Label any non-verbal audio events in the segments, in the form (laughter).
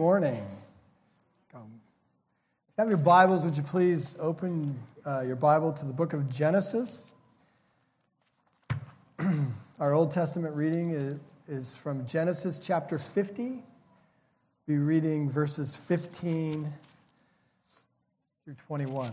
morning. If you have your Bibles, would you please open uh, your Bible to the book of Genesis? (clears throat) Our Old Testament reading is, is from Genesis chapter 50. We'll be reading verses 15 through 21.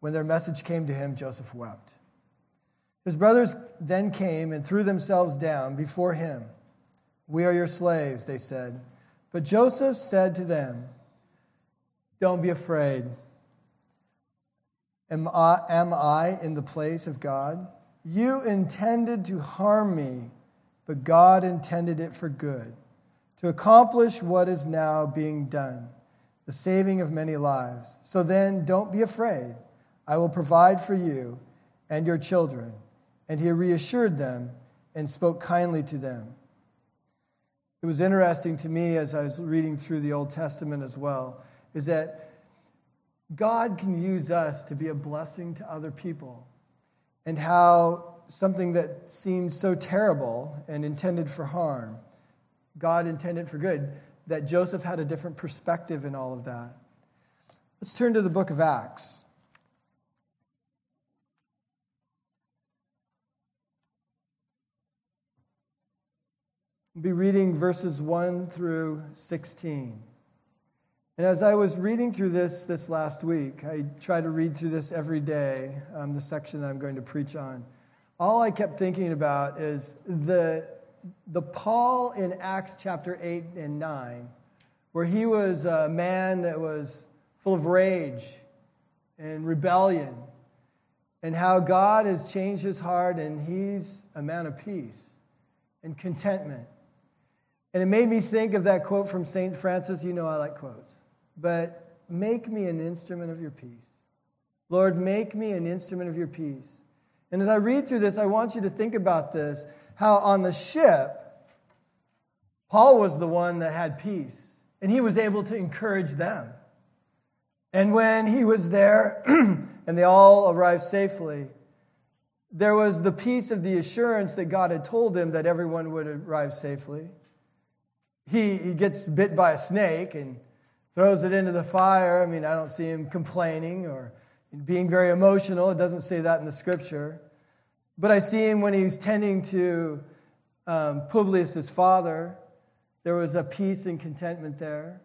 When their message came to him, Joseph wept. His brothers then came and threw themselves down before him. We are your slaves, they said. But Joseph said to them, Don't be afraid. Am I, am I in the place of God? You intended to harm me, but God intended it for good, to accomplish what is now being done, the saving of many lives. So then, don't be afraid. I will provide for you and your children. And he reassured them and spoke kindly to them. It was interesting to me as I was reading through the Old Testament as well, is that God can use us to be a blessing to other people. And how something that seems so terrible and intended for harm, God intended for good, that Joseph had a different perspective in all of that. Let's turn to the book of Acts. We'll be reading verses 1 through 16. And as I was reading through this this last week, I try to read through this every day, um, the section that I'm going to preach on. All I kept thinking about is the, the Paul in Acts chapter 8 and 9, where he was a man that was full of rage and rebellion, and how God has changed his heart and he's a man of peace and contentment. And it made me think of that quote from St. Francis. You know I like quotes. But make me an instrument of your peace. Lord, make me an instrument of your peace. And as I read through this, I want you to think about this how on the ship, Paul was the one that had peace, and he was able to encourage them. And when he was there (clears throat) and they all arrived safely, there was the peace of the assurance that God had told him that everyone would arrive safely he, he gets bit by a snake and throws it into the fire. I mean, I don't see him complaining or being very emotional. It doesn't say that in the scripture. But I see him when he's tending to um, Publius, his father. There was a peace and contentment there.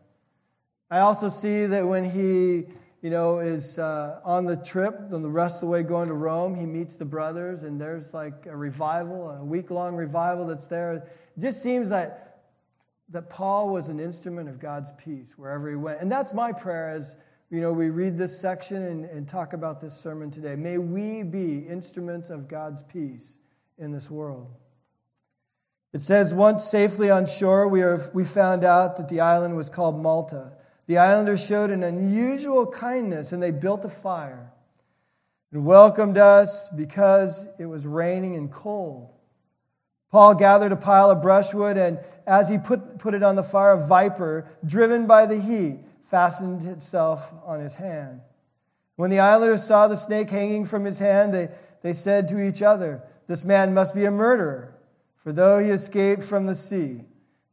I also see that when he, you know, is uh, on the trip, on the rest of the way going to Rome, he meets the brothers, and there's like a revival, a week long revival that's there. It just seems that that Paul was an instrument of God's peace wherever he went. And that's my prayer as you know we read this section and, and talk about this sermon today. May we be instruments of God's peace in this world. It says, once safely on shore, we, are, we found out that the island was called Malta. The islanders showed an unusual kindness and they built a fire and welcomed us because it was raining and cold. Paul gathered a pile of brushwood, and as he put, put it on the fire, a viper, driven by the heat, fastened itself on his hand. When the islanders saw the snake hanging from his hand, they, they said to each other, This man must be a murderer, for though he escaped from the sea,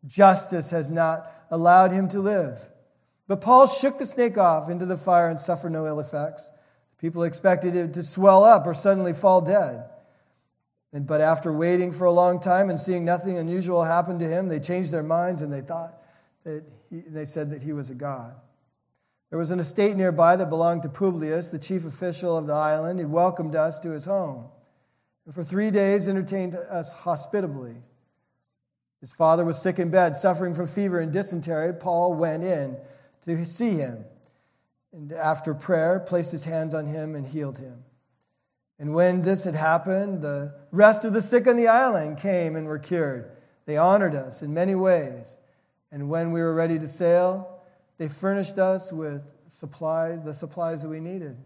justice has not allowed him to live. But Paul shook the snake off into the fire and suffered no ill effects. People expected it to swell up or suddenly fall dead. But after waiting for a long time and seeing nothing unusual happen to him, they changed their minds and they thought that he, they said that he was a god. There was an estate nearby that belonged to Publius, the chief official of the island. He welcomed us to his home. And for three days entertained us hospitably. His father was sick in bed, suffering from fever and dysentery. Paul went in to see him. and after prayer, placed his hands on him and healed him. And when this had happened, the rest of the sick on the island came and were cured. They honored us in many ways. And when we were ready to sail, they furnished us with supplies, the supplies that we needed.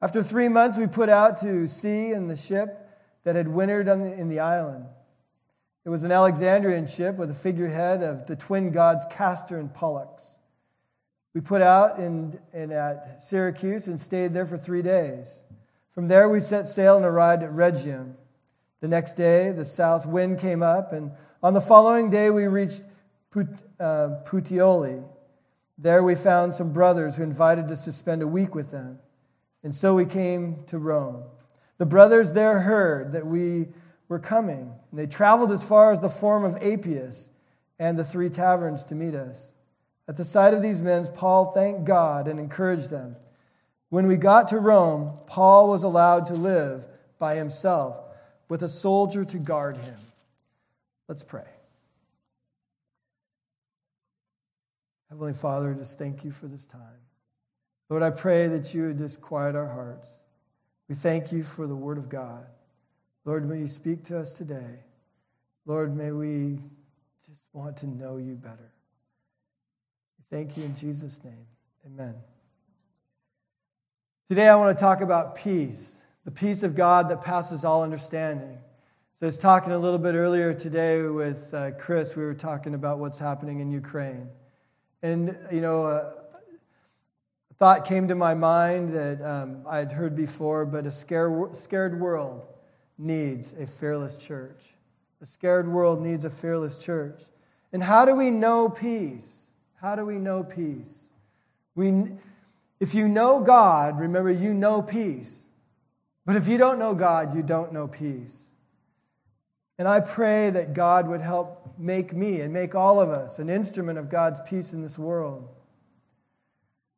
After three months, we put out to sea in the ship that had wintered the, in the island. It was an Alexandrian ship with a figurehead of the twin gods Castor and Pollux. We put out in, in at Syracuse and stayed there for three days. From there, we set sail and arrived at Rhegium. The next day, the south wind came up, and on the following day, we reached Put, uh, Puteoli. There, we found some brothers who invited us to spend a week with them. And so we came to Rome. The brothers there heard that we were coming, and they traveled as far as the Forum of Appius and the three taverns to meet us. At the sight of these men, Paul thanked God and encouraged them. When we got to Rome, Paul was allowed to live by himself with a soldier to guard him. Let's pray. Heavenly Father, just thank you for this time. Lord, I pray that you would just quiet our hearts. We thank you for the Word of God. Lord, may you speak to us today. Lord, may we just want to know you better. Thank you in Jesus' name. Amen. Today I want to talk about peace, the peace of God that passes all understanding. So I was talking a little bit earlier today with uh, Chris. We were talking about what's happening in Ukraine. And, you know, uh, a thought came to my mind that um, I had heard before, but a scared, scared world needs a fearless church. A scared world needs a fearless church. And how do we know peace? How do we know peace? We, if you know God, remember, you know peace. But if you don't know God, you don't know peace. And I pray that God would help make me and make all of us an instrument of God's peace in this world.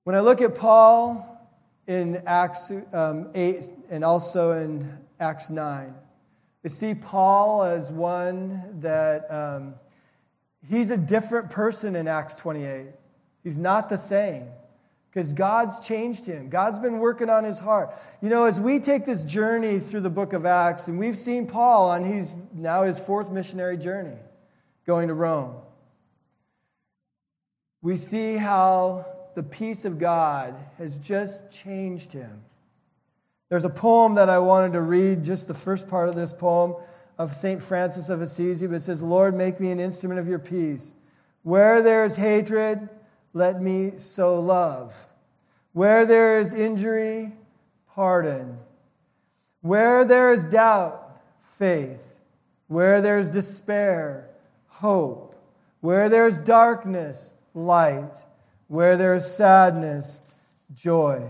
When I look at Paul in Acts um, 8 and also in Acts 9, we see Paul as one that um, he's a different person in Acts 28. He's not the same because God's changed him. God's been working on his heart. You know, as we take this journey through the book of Acts, and we've seen Paul on he's now his fourth missionary journey, going to Rome. We see how the peace of God has just changed him. There's a poem that I wanted to read, just the first part of this poem of St. Francis of Assisi, but it says, Lord, make me an instrument of your peace. Where there is hatred, let me sow love. Where there is injury, pardon. Where there is doubt, faith. Where there is despair, hope. Where there is darkness, light. Where there is sadness, joy.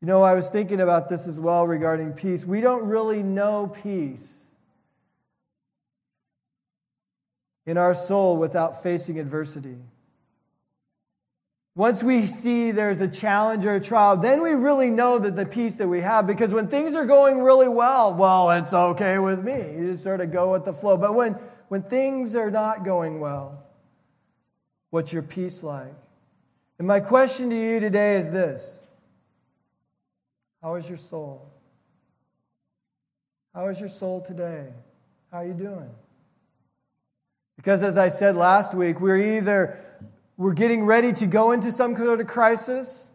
You know, I was thinking about this as well regarding peace. We don't really know peace in our soul without facing adversity. Once we see there's a challenge or a trial, then we really know that the peace that we have, because when things are going really well, well, it's okay with me. You just sort of go with the flow. But when, when things are not going well, what's your peace like? And my question to you today is this how is your soul? How is your soul today? How are you doing? Because as I said last week, we're either we're getting ready to go into some kind of crisis,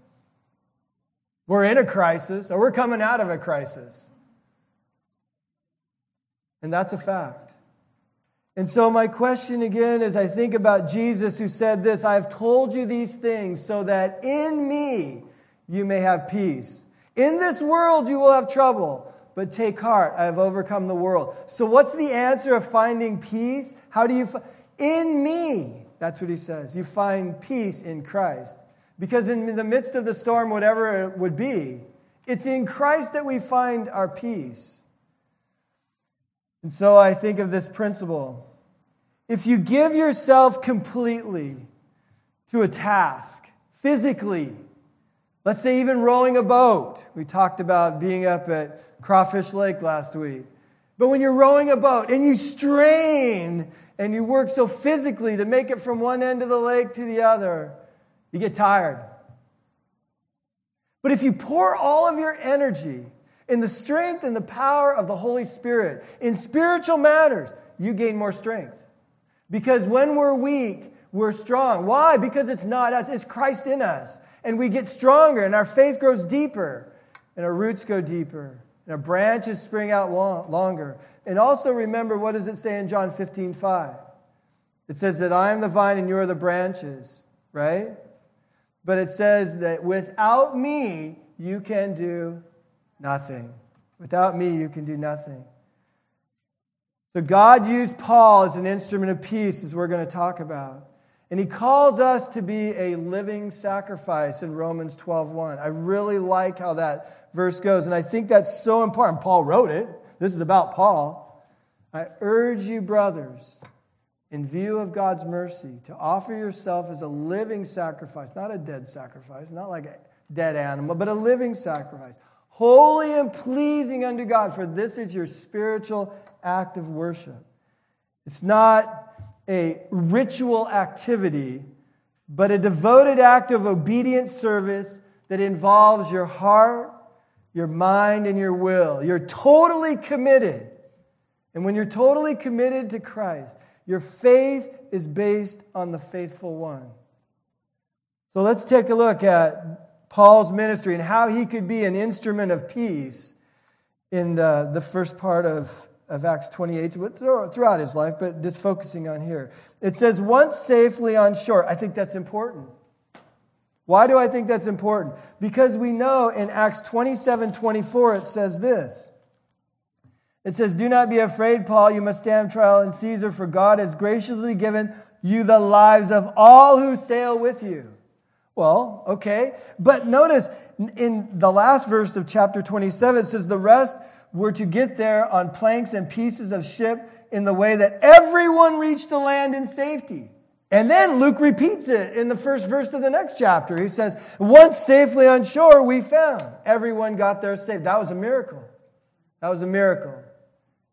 we're in a crisis, or we're coming out of a crisis. And that's a fact. And so, my question again is I think about Jesus who said this I have told you these things so that in me you may have peace. In this world you will have trouble, but take heart, I have overcome the world. So, what's the answer of finding peace? How do you find? In me, that's what he says. You find peace in Christ. Because in the midst of the storm, whatever it would be, it's in Christ that we find our peace. And so I think of this principle. If you give yourself completely to a task, physically, Let's say even rowing a boat. We talked about being up at Crawfish Lake last week. But when you're rowing a boat and you strain and you work so physically to make it from one end of the lake to the other, you get tired. But if you pour all of your energy in the strength and the power of the Holy Spirit in spiritual matters, you gain more strength. Because when we're weak, we're strong. Why? Because it's not us, it's Christ in us. And we get stronger, and our faith grows deeper, and our roots go deeper. And our branches spring out long, longer. And also remember, what does it say in John 15, 5? It says that I am the vine and you are the branches, right? But it says that without me, you can do nothing. Without me, you can do nothing. So God used Paul as an instrument of peace, as we're going to talk about. And he calls us to be a living sacrifice in Romans 12:1. I really like how that verse goes. And I think that's so important. Paul wrote it. This is about Paul. I urge you, brothers, in view of God's mercy, to offer yourself as a living sacrifice, not a dead sacrifice, not like a dead animal, but a living sacrifice, holy and pleasing unto God, for this is your spiritual act of worship. It's not a ritual activity, but a devoted act of obedient service that involves your heart, your mind, and your will. You're totally committed. And when you're totally committed to Christ, your faith is based on the faithful one. So let's take a look at Paul's ministry and how he could be an instrument of peace in the, the first part of, of Acts 28, throughout his life, but just focusing on here. It says, once safely on shore. I think that's important. Why do I think that's important? Because we know in Acts 27 24, it says this. It says, Do not be afraid, Paul. You must stand trial in Caesar, for God has graciously given you the lives of all who sail with you. Well, okay. But notice in the last verse of chapter 27, it says, The rest were to get there on planks and pieces of ship in the way that everyone reached the land in safety. And then Luke repeats it in the first verse of the next chapter. He says, Once safely on shore, we found. Everyone got there safe. That was a miracle. That was a miracle.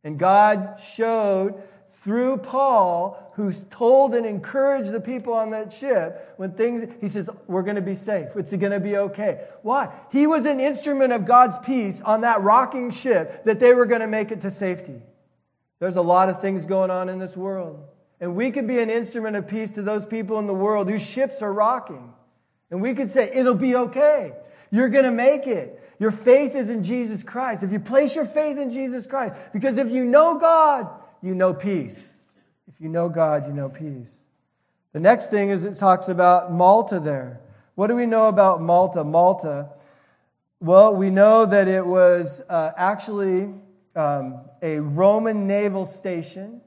And God showed through Paul, who told and encouraged the people on that ship, when things, he says, We're going to be safe. It's going to be okay. Why? He was an instrument of God's peace on that rocking ship that they were going to make it to safety. There's a lot of things going on in this world. And we could be an instrument of peace to those people in the world whose ships are rocking. And we could say, it'll be okay. You're going to make it. Your faith is in Jesus Christ. If you place your faith in Jesus Christ, because if you know God, you know peace. If you know God, you know peace. The next thing is it talks about Malta there. What do we know about Malta? Malta, well, we know that it was uh, actually um, a Roman naval station.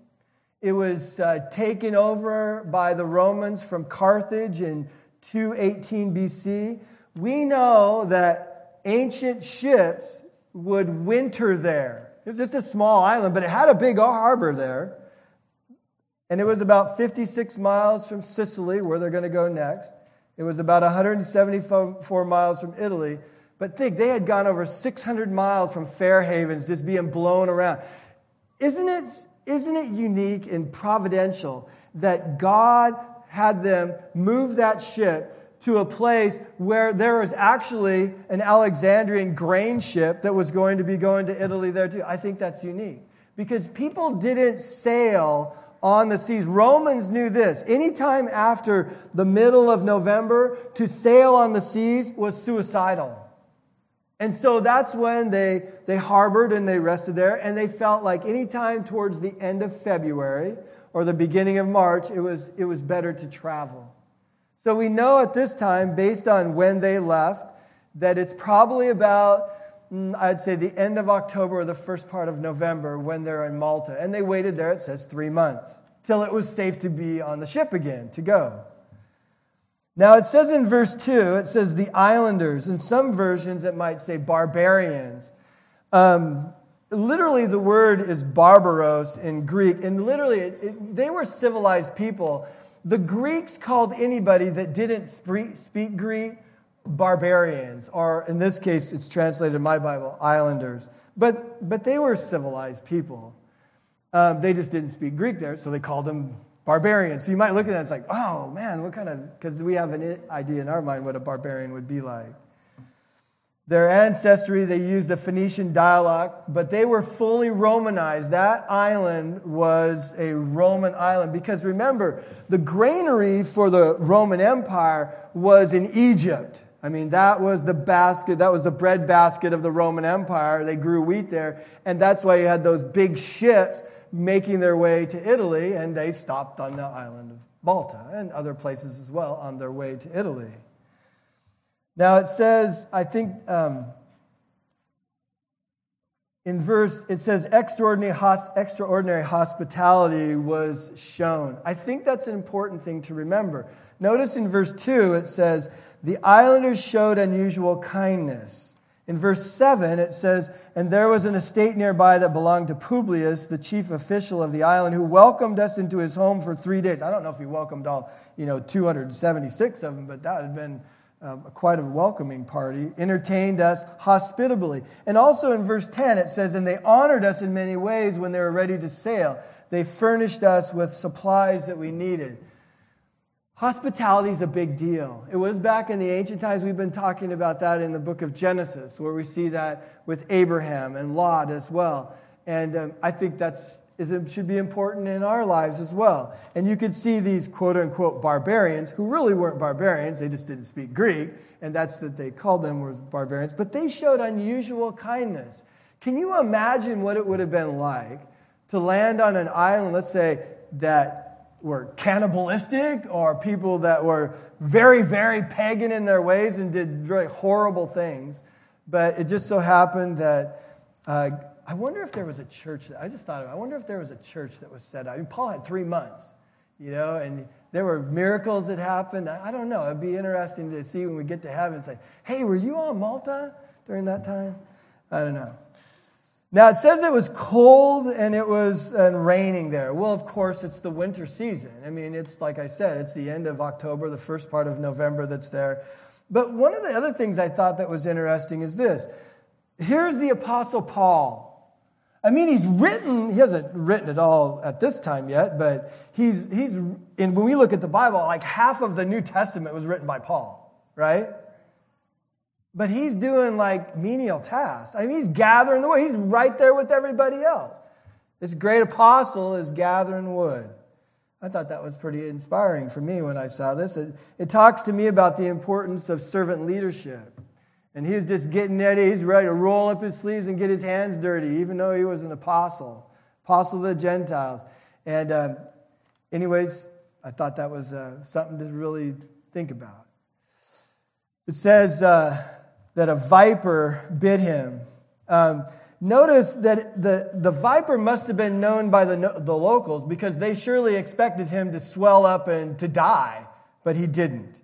It was uh, taken over by the Romans from Carthage in 218 BC. We know that ancient ships would winter there. It was just a small island, but it had a big harbor there. And it was about 56 miles from Sicily, where they're going to go next. It was about 174 miles from Italy. But think, they had gone over 600 miles from Fair Havens, just being blown around. Isn't it isn't it unique and providential that God had them move that ship to a place where there was actually an Alexandrian grain ship that was going to be going to Italy there too? I think that's unique because people didn't sail on the seas. Romans knew this. Anytime after the middle of November, to sail on the seas was suicidal. And so that's when they, they harbored and they rested there, and they felt like anytime towards the end of February or the beginning of March, it was, it was better to travel. So we know at this time, based on when they left, that it's probably about, mm, I'd say, the end of October or the first part of November when they're in Malta. And they waited there, it says, three months, till it was safe to be on the ship again, to go. Now it says in verse 2, it says the islanders. In some versions, it might say barbarians. Um, literally, the word is barbaros in Greek, and literally, it, it, they were civilized people. The Greeks called anybody that didn't speak, speak Greek barbarians, or in this case, it's translated in my Bible, islanders. But, but they were civilized people. Um, they just didn't speak Greek there, so they called them barbarians. So you might look at that and it's like, oh man, what kind of, because we have an idea in our mind what a barbarian would be like. Their ancestry, they used the Phoenician dialect, but they were fully Romanized. That island was a Roman island because remember, the granary for the Roman Empire was in Egypt. I mean, that was the basket, that was the bread basket of the Roman Empire. They grew wheat there, and that's why you had those big ships making their way to Italy, and they stopped on the island of Malta and other places as well on their way to Italy. Now it says, I think um, in verse, it says extraordinary, hos- extraordinary hospitality was shown. I think that's an important thing to remember. Notice in verse 2, it says, the islanders showed unusual kindness. In verse 7, it says, And there was an estate nearby that belonged to Publius, the chief official of the island, who welcomed us into his home for three days. I don't know if he welcomed all, you know, 276 of them, but that had been um, quite a welcoming party, entertained us hospitably. And also in verse 10, it says, And they honored us in many ways when they were ready to sail. They furnished us with supplies that we needed. Hospitality is a big deal. It was back in the ancient times. We've been talking about that in the book of Genesis, where we see that with Abraham and Lot as well. And um, I think it should be important in our lives as well. And you could see these quote unquote barbarians who really weren't barbarians, they just didn't speak Greek, and that's what they called them were barbarians, but they showed unusual kindness. Can you imagine what it would have been like to land on an island, let's say, that were cannibalistic or people that were very, very pagan in their ways and did really horrible things? But it just so happened that uh, I wonder if there was a church that, I just thought of I wonder if there was a church that was set up. I mean, Paul had three months, you know, and there were miracles that happened. I, I don't know. It'd be interesting to see when we get to heaven and say, hey, were you on Malta during that time? I don't know. Now it says it was cold and it was and raining there. Well, of course, it's the winter season. I mean, it's like I said, it's the end of October, the first part of November that's there. But one of the other things I thought that was interesting is this. Here's the Apostle Paul I mean, he's written, he hasn't written at all at this time yet, but he's, he's, and when we look at the Bible, like half of the New Testament was written by Paul, right? But he's doing like menial tasks. I mean, he's gathering the wood. He's right there with everybody else. This great apostle is gathering wood. I thought that was pretty inspiring for me when I saw this. It, it talks to me about the importance of servant leadership. And he's just getting ready. He's ready to roll up his sleeves and get his hands dirty, even though he was an apostle, apostle of the Gentiles. And, um, anyways, I thought that was uh, something to really think about. It says uh, that a viper bit him. Um, notice that the, the viper must have been known by the, the locals because they surely expected him to swell up and to die, but he didn't.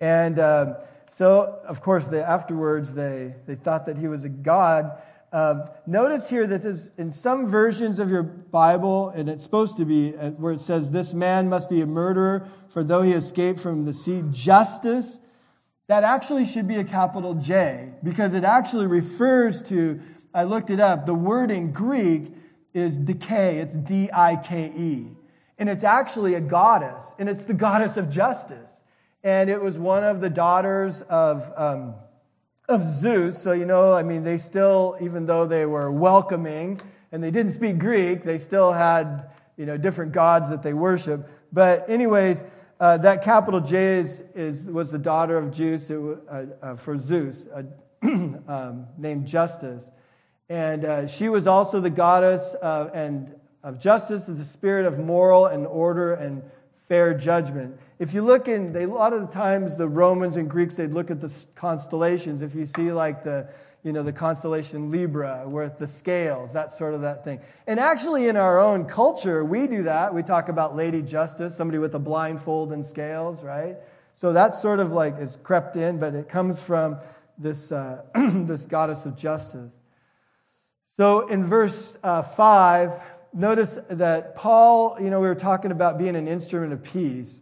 And. Um, so, of course, afterwards they, they thought that he was a god. Um, notice here that this, in some versions of your Bible, and it's supposed to be uh, where it says, This man must be a murderer, for though he escaped from the sea, justice, that actually should be a capital J, because it actually refers to, I looked it up, the word in Greek is Dike. it's D I K E. And it's actually a goddess, and it's the goddess of justice and it was one of the daughters of, um, of Zeus. So, you know, I mean, they still, even though they were welcoming and they didn't speak Greek, they still had, you know, different gods that they worship. But, anyways, uh, that capital J is, is, was the daughter of Zeus, uh, uh, for Zeus, uh, (clears throat) um, named Justice. And uh, she was also the goddess of, and, of justice, the spirit of moral and order and fair judgment. If you look in, they, a lot of the times the Romans and Greeks, they'd look at the constellations. If you see like the, you know, the constellation Libra, where the scales, that sort of that thing. And actually in our own culture, we do that. We talk about Lady Justice, somebody with a blindfold and scales, right? So that sort of like is crept in, but it comes from this, uh, (clears throat) this goddess of justice. So in verse uh, 5, notice that Paul, you know, we were talking about being an instrument of peace.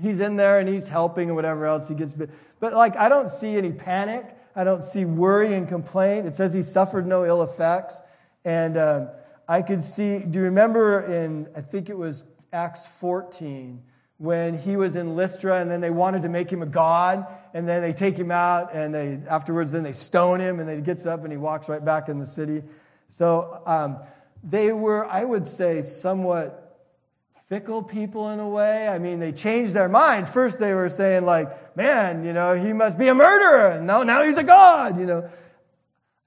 he's in there and he's helping and whatever else he gets. But, but like, I don't see any panic. I don't see worry and complaint. It says he suffered no ill effects. And um, I could see, do you remember in, I think it was Acts 14, when he was in Lystra and then they wanted to make him a god and then they take him out and they afterwards then they stone him and then he gets up and he walks right back in the city. So um, they were, I would say, somewhat fickle people in a way. I mean, they changed their minds. First, they were saying, like, man, you know, he must be a murderer. And now, he's a god, you know.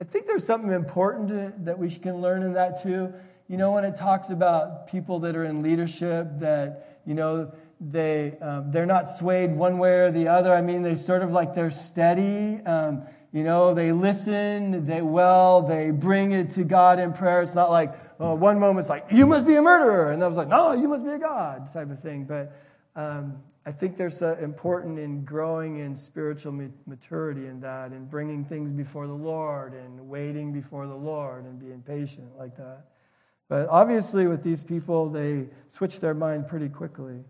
I think there's something important that we can learn in that too. You know, when it talks about people that are in leadership, that, you know, they, um, they're not swayed one way or the other. I mean, they sort of like they're steady. Um, you know, they listen, they well, they bring it to God in prayer. It's not like, uh, one moment it's like, you must be a murderer. And I was like, no, you must be a God type of thing. But um, I think there's uh, important in growing in spiritual maturity in that and bringing things before the Lord and waiting before the Lord and being patient like that. But obviously, with these people, they switch their mind pretty quickly.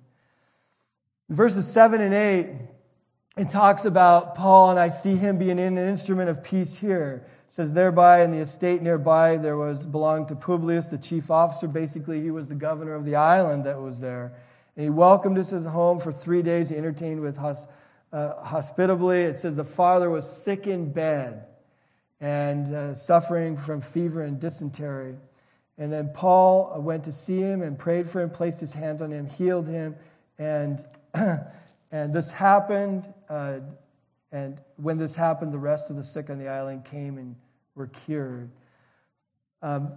verses 7 and 8, it talks about Paul, and I see him being an instrument of peace here says thereby in the estate nearby there was belonged to Publius, the chief officer. Basically, he was the governor of the island that was there. And he welcomed us as home for three days. He entertained with us uh, hospitably. It says the father was sick in bed and uh, suffering from fever and dysentery. And then Paul went to see him and prayed for him, placed his hands on him, healed him, and (clears throat) and this happened. Uh, and when this happened, the rest of the sick on the island came and were cured. Um,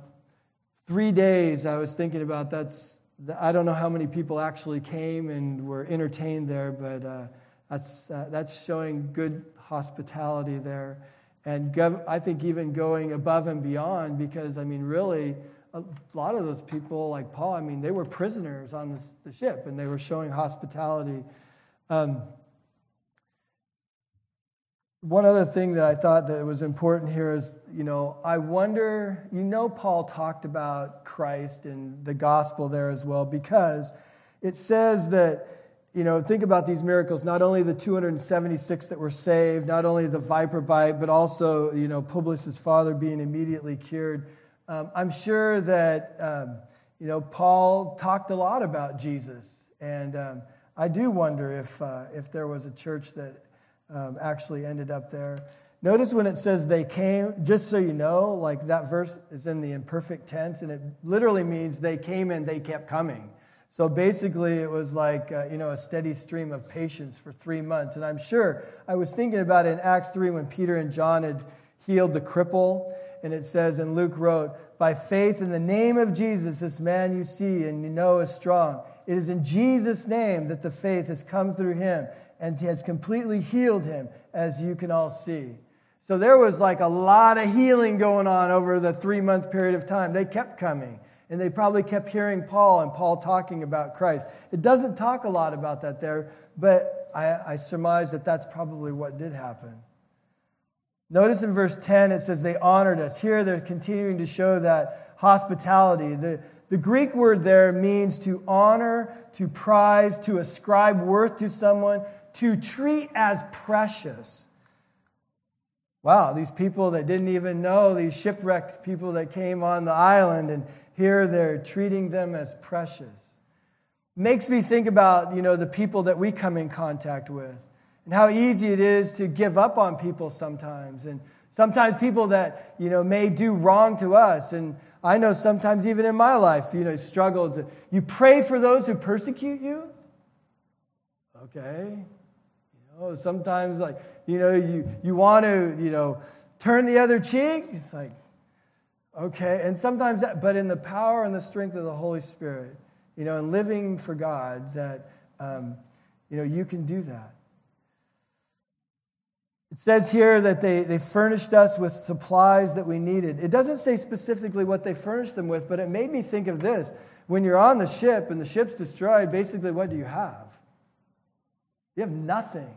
three days, I was thinking about that's, I don't know how many people actually came and were entertained there, but uh, that's, uh, that's showing good hospitality there. And gov- I think even going above and beyond, because, I mean, really, a lot of those people, like Paul, I mean, they were prisoners on the, the ship and they were showing hospitality. Um, one other thing that I thought that was important here is, you know, I wonder, you know, Paul talked about Christ and the gospel there as well, because it says that, you know, think about these miracles, not only the 276 that were saved, not only the viper bite, but also, you know, Publius' father being immediately cured. Um, I'm sure that, um, you know, Paul talked a lot about Jesus. And um, I do wonder if, uh, if there was a church that um, actually ended up there. Notice when it says they came, just so you know, like that verse is in the imperfect tense, and it literally means they came and they kept coming. So basically, it was like, uh, you know, a steady stream of patients for three months. And I'm sure I was thinking about it in Acts 3 when Peter and John had healed the cripple. And it says, and Luke wrote, By faith in the name of Jesus, this man you see and you know is strong. It is in Jesus' name that the faith has come through him and he has completely healed him, as you can all see. So there was like a lot of healing going on over the three month period of time. They kept coming. And they probably kept hearing Paul and Paul talking about Christ. It doesn't talk a lot about that there, but I, I surmise that that's probably what did happen. Notice in verse 10, it says they honored us. Here they're continuing to show that hospitality. The, the Greek word there means to honor, to prize, to ascribe worth to someone, to treat as precious. Wow, these people that didn't even know, these shipwrecked people that came on the island, and here they're treating them as precious. Makes me think about, you know, the people that we come in contact with and how easy it is to give up on people sometimes. And sometimes people that, you know, may do wrong to us. And I know sometimes even in my life, you know, struggled to, you pray for those who persecute you. Okay. Oh, sometimes like, you know, you, you want to, you know, turn the other cheek. It's like, okay. And sometimes that, but in the power and the strength of the Holy Spirit, you know, and living for God, that, um, you know, you can do that. It says here that they, they furnished us with supplies that we needed. It doesn't say specifically what they furnished them with, but it made me think of this. When you're on the ship and the ship's destroyed, basically, what do you have? You have nothing.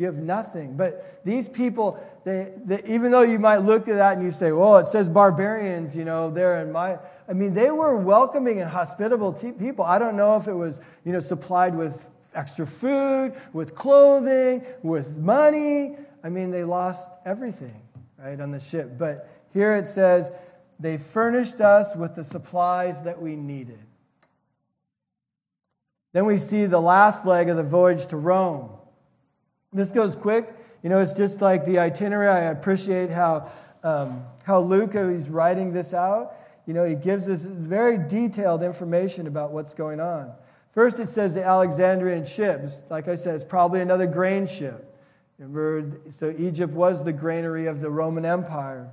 You have nothing. But these people, they, they, even though you might look at that and you say, well, it says barbarians, you know, there in my, I mean, they were welcoming and hospitable people. I don't know if it was, you know, supplied with extra food, with clothing, with money. I mean, they lost everything, right, on the ship. But here it says, they furnished us with the supplies that we needed. Then we see the last leg of the voyage to Rome. This goes quick. You know, it's just like the itinerary. I appreciate how, um, how Luke, is writing this out, you know, he gives us very detailed information about what's going on. First, it says the Alexandrian ships. Like I said, it's probably another grain ship. Remember, so Egypt was the granary of the Roman Empire.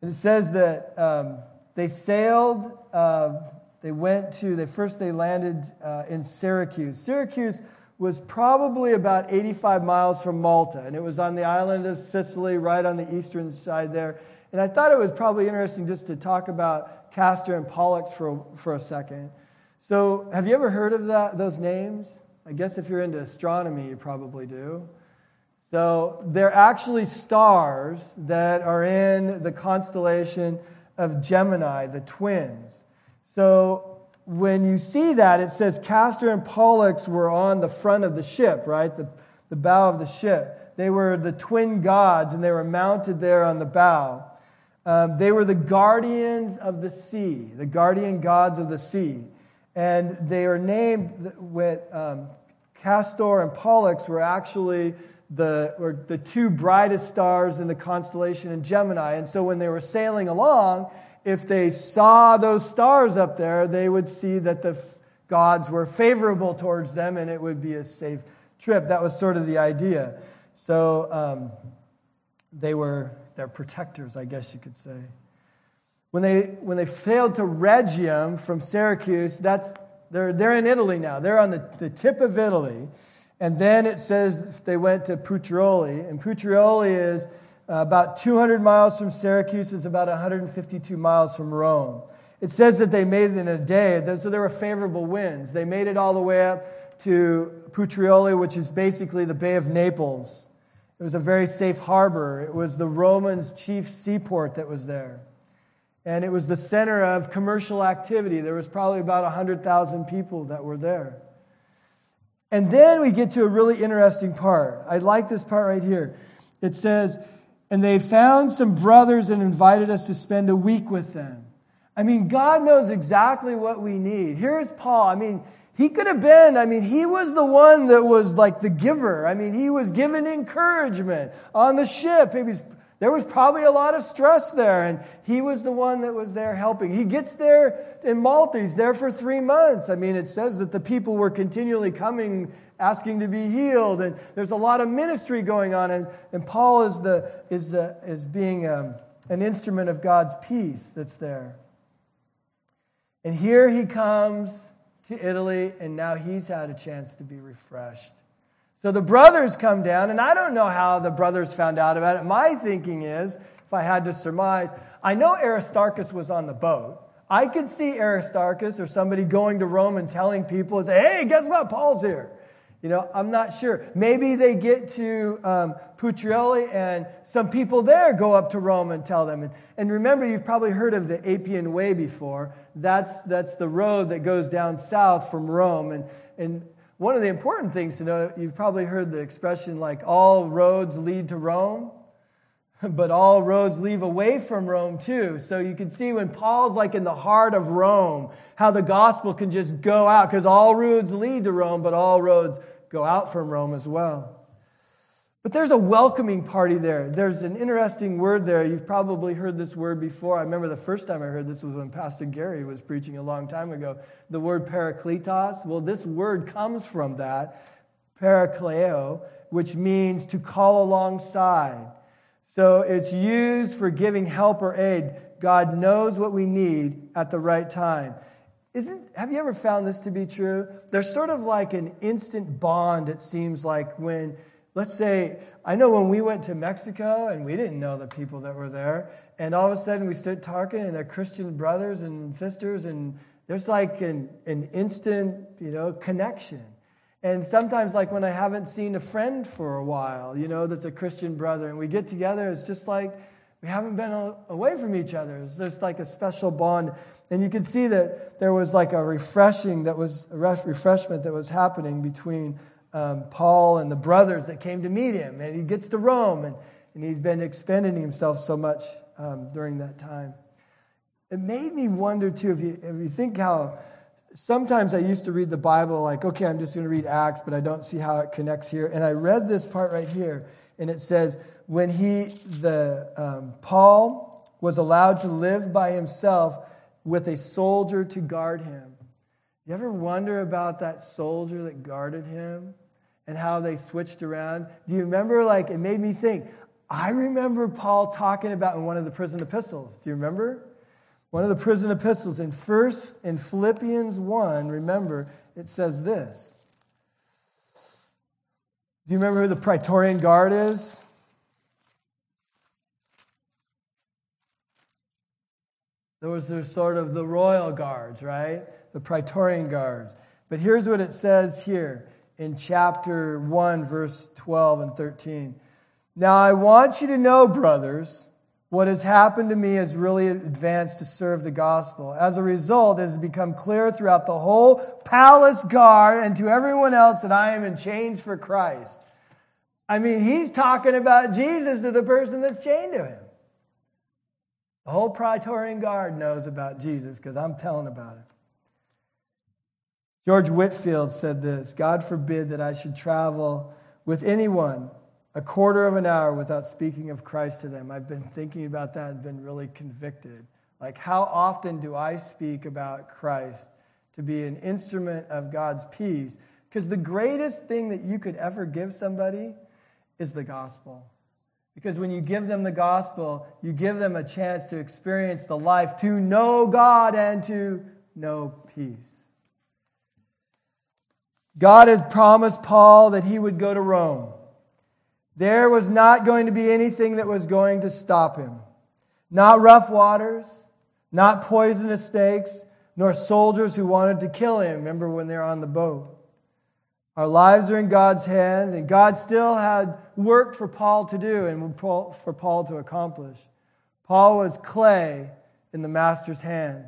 And it says that um, they sailed, uh, they went to, they first they landed uh, in Syracuse. Syracuse was probably about 85 miles from Malta, and it was on the island of Sicily, right on the eastern side there. And I thought it was probably interesting just to talk about Castor and Pollux for, for a second. So, have you ever heard of that, those names? I guess if you're into astronomy, you probably do. So, they're actually stars that are in the constellation of Gemini, the twins. So, when you see that, it says Castor and Pollux were on the front of the ship, right? The, the bow of the ship. They were the twin gods, and they were mounted there on the bow. Um, they were the guardians of the sea, the guardian gods of the sea. And they are named with um, Castor and Pollux were actually the, were the two brightest stars in the constellation in Gemini. And so when they were sailing along, if they saw those stars up there, they would see that the gods were favorable towards them and it would be a safe trip. That was sort of the idea. So um, they were their protectors, I guess you could say. When they, when they sailed to Rhegium from Syracuse, that's, they're, they're in Italy now. They're on the, the tip of Italy. And then it says they went to Puteoli. And Puteoli is Uh, about 200 miles from Syracuse. It's about 152 miles from Rome. It says that they made it in a day, so there were favorable winds. They made it all the way up to Puteoli, which is basically the Bay of Naples. It was a very safe harbor. It was the Romans' chief seaport that was there. And it was the center of commercial activity. There was probably about 100,000 people that were there. And then we get to a really interesting part. I like this part right here. It says, And they found some brothers and invited us to spend a week with them. I mean, God knows exactly what we need. Here's Paul. I mean, he could have been, I mean, he was the one that was like the giver. I mean, he was given encouragement on the ship. Was, there was probably a lot of stress there, and he was the one that was there helping. He gets there in Malta. He's there for three months. I mean, it says that the people were continually coming asking to be healed, and there's a lot of ministry going on. And, and Paul is, the, is, the, is being um, an instrument of God's peace that's there. And here he comes to Italy, and now he's had a chance to be refreshed. So the brothers come down, and I don't know how the brothers found out about it. My thinking is, if I had to surmise, I know Aristarchus was on the boat. I could see Aristarchus or somebody going to Rome and telling people, say, hey, guess what? Paul's here. You know, I'm not sure. Maybe they get to um, Puteoli and some people there go up to Rome and tell them. And, and remember, you've probably heard of the Appian Way before. That's, that's the road that goes down south from Rome. And, and one of the important things to know, you've probably heard the expression like all roads lead to Rome, (laughs) but all roads lead away from Rome too. So you can see when Paul's like in the heart of Rome, how the gospel can just go out because all roads lead to Rome, but all roads go out from Rome as well. But there's a welcoming party there. There's an interesting word there. You've probably heard this word before. I remember the first time I heard this was when Pastor Gary was preaching a long time ago. The word parakletos. Well, this word comes from that, parakleo, which means to call alongside. So it's used for giving help or aid. God knows what we need at the right time. Isn't, have you ever found this to be true? There's sort of like an instant bond, it seems like, when, let's say, I know when we went to Mexico and we didn't know the people that were there, and all of a sudden we stood talking and they're Christian brothers and sisters, and there's like an, an instant, you know, connection. And sometimes, like when I haven't seen a friend for a while, you know, that's a Christian brother, and we get together, it's just like We haven't been away from each other. There's like a special bond. And you can see that there was like a refreshing that was a refreshment that was happening between um, Paul and the brothers that came to meet him. And he gets to Rome, and, and he's been expending himself so much um, during that time. It made me wonder, too, if you, if you think how sometimes I used to read the Bible like, okay, I'm just going to read Acts, but I don't see how it connects here. And I read this part right here, and it says, when he, the um, Paul was allowed to live by himself with a soldier to guard him. You ever wonder about that soldier that guarded him and how they switched around? Do you remember? Like, it made me think. I remember Paul talking about in one of the prison epistles. Do you remember? One of the prison epistles in first in Philippians 1, remember, it says this. Do you remember who the Praetorian Guard is? There was sort of the royal guards, right? The Praetorian guards. But here's what it says here in chapter 1, verse 12 and 13. Now I want you to know, brothers, what has happened to me has really advanced to serve the gospel. As a result, it has become clear throughout the whole palace guard and to everyone else that I am in chains for Christ. I mean, he's talking about Jesus to the person that's chained to him. The whole Praetorian Guard knows about Jesus because I'm telling about it. George Whitefield said this God forbid that I should travel with anyone a quarter of an hour without speaking of Christ to them. I've been thinking about that and been really convicted. Like, how often do I speak about Christ to be an instrument of God's peace? Because the greatest thing that you could ever give somebody is the gospel. Because when you give them the gospel, you give them a chance to experience the life, to know God and to know peace. God had promised Paul that he would go to Rome. There was not going to be anything that was going to stop him. Not rough waters, not poisonous snakes, nor soldiers who wanted to kill him. Remember when they're on the boat. Our lives are in God's hands, and God still had work for Paul to do and for Paul to accomplish. Paul was clay in the master's hand.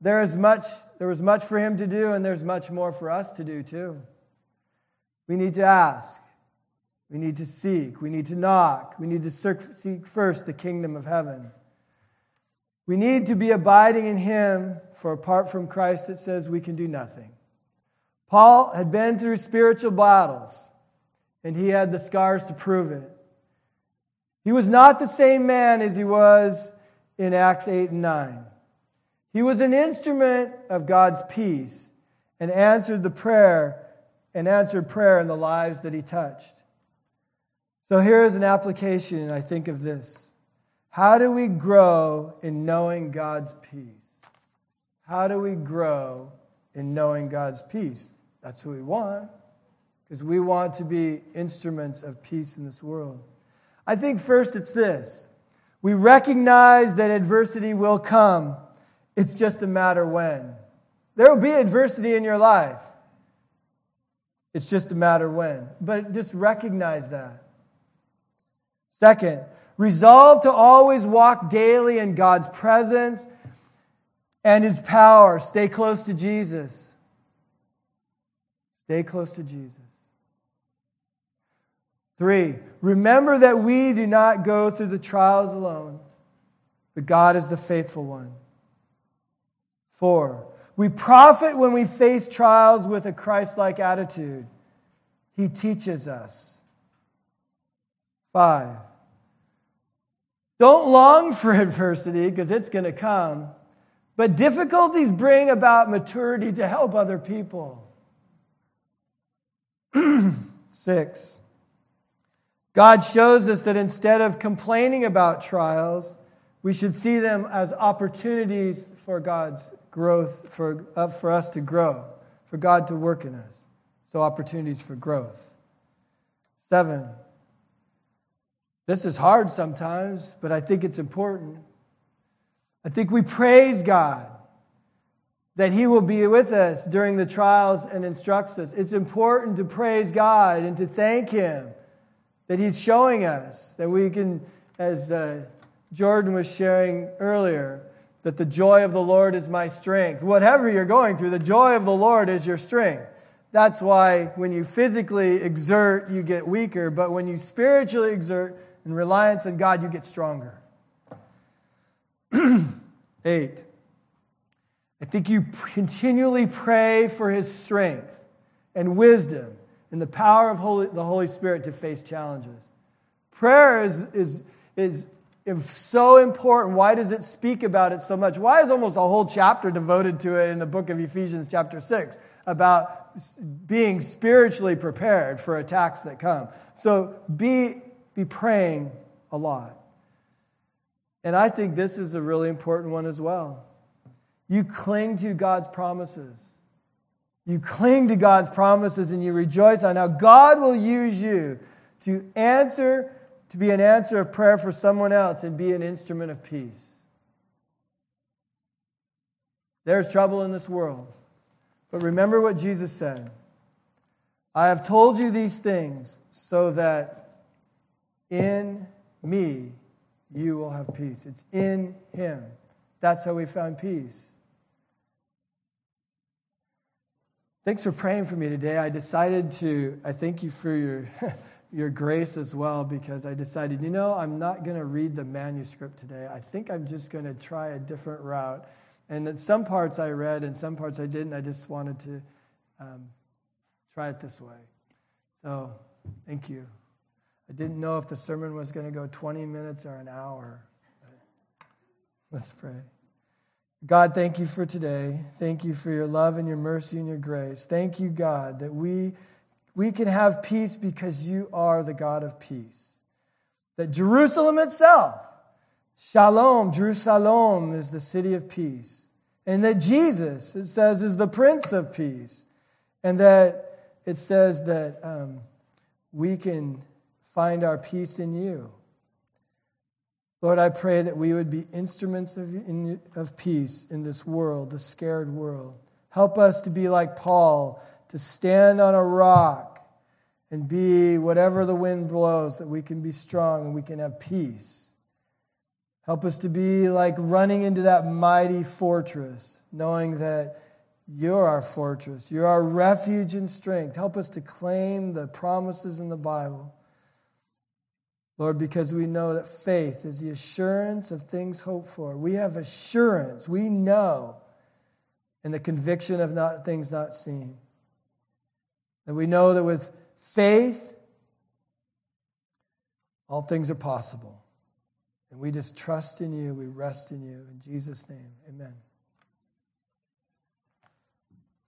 There, is much, there was much for him to do, and there's much more for us to do too. We need to ask. We need to seek. We need to knock. We need to seek first the kingdom of heaven. We need to be abiding in Him, for apart from Christ, it says we can do nothing. Paul had been through spiritual battles, and he had the scars to prove it. He was not the same man as he was in Acts 8 and 9. He was an instrument of God's peace and answered the prayer and answered prayer in the lives that he touched. So here is an application, I think, of this. How do we grow in knowing God's peace? How do we grow in knowing God's peace? That's what we want, because we want to be instruments of peace in this world. I think first it's this we recognize that adversity will come, it's just a matter when. There will be adversity in your life. It's just a matter when. But just recognize that. Second, resolve to always walk daily in God's presence and His power. Stay close to Jesus. Stay close to Jesus. Three, remember that we do not go through the trials alone, but God is the faithful one. Four, we profit when we face trials with a Christ like attitude. He teaches us. Five, don't long for adversity because it's going to come, but difficulties bring about maturity to help other people. (clears throat) Six, God shows us that instead of complaining about trials, we should see them as opportunities for God's growth, for, uh, for us to grow, for God to work in us. So, opportunities for growth. Seven, this is hard sometimes, but I think it's important. I think we praise God that He will be with us during the trials and instructs us. It's important to praise God and to thank Him that He's showing us that we can, as uh, Jordan was sharing earlier that the joy of the Lord is my strength. Whatever you're going through, the joy of the Lord is your strength. That's why when you physically exert, you get weaker, but when you spiritually exert in reliance on God, you get stronger. (clears throat) Eight. I think you continually pray for his strength and wisdom and the power of Holy, the Holy Spirit to face challenges. Prayer is, is, is is so important. Why does it speak about it so much? Why is almost a whole chapter devoted to it in the book of Ephesians, chapter 6, about being spiritually prepared for attacks that come? So be, be praying a lot. And I think this is a really important one as well. You cling to God's promises. You cling to God's promises and you rejoice on how God will use you to answer to be an answer of prayer for someone else and be an instrument of peace. There's trouble in this world. But remember what Jesus said I have told you these things so that in me you will have peace. It's in Him. That's how we found peace. Thanks for praying for me today. I decided to, I thank you for your. (laughs) your grace as well because I decided, you know, I'm not going to read the manuscript today. I think I'm just going to try a different route. And in some parts I read and some parts I didn't. I just wanted to um, try it this way. So, thank you. I didn't know if the sermon was going to go 20 minutes or an hour. Let's pray. God, thank you for today. Thank you for your love and your mercy and your grace. Thank you, God, that we we can have peace because you are the God of peace. That Jerusalem itself, Shalom, Jerusalem is the city of peace. And that Jesus, it says, is the Prince of Peace. And that it says that um, we can find our peace in you. Lord, I pray that we would be instruments of, in, of peace in this world, the scared world. Help us to be like Paul to stand on a rock and be whatever the wind blows, that we can be strong and we can have peace. Help us to be like running into that mighty fortress, knowing that you're our fortress, you're our refuge and strength. Help us to claim the promises in the Bible. Lord, because we know that faith is the assurance of things hoped for. We have assurance. We know and the conviction of not, things not seen. And we know that with faith, all things are possible. And we just trust in you, we rest in you. In Jesus' name, amen.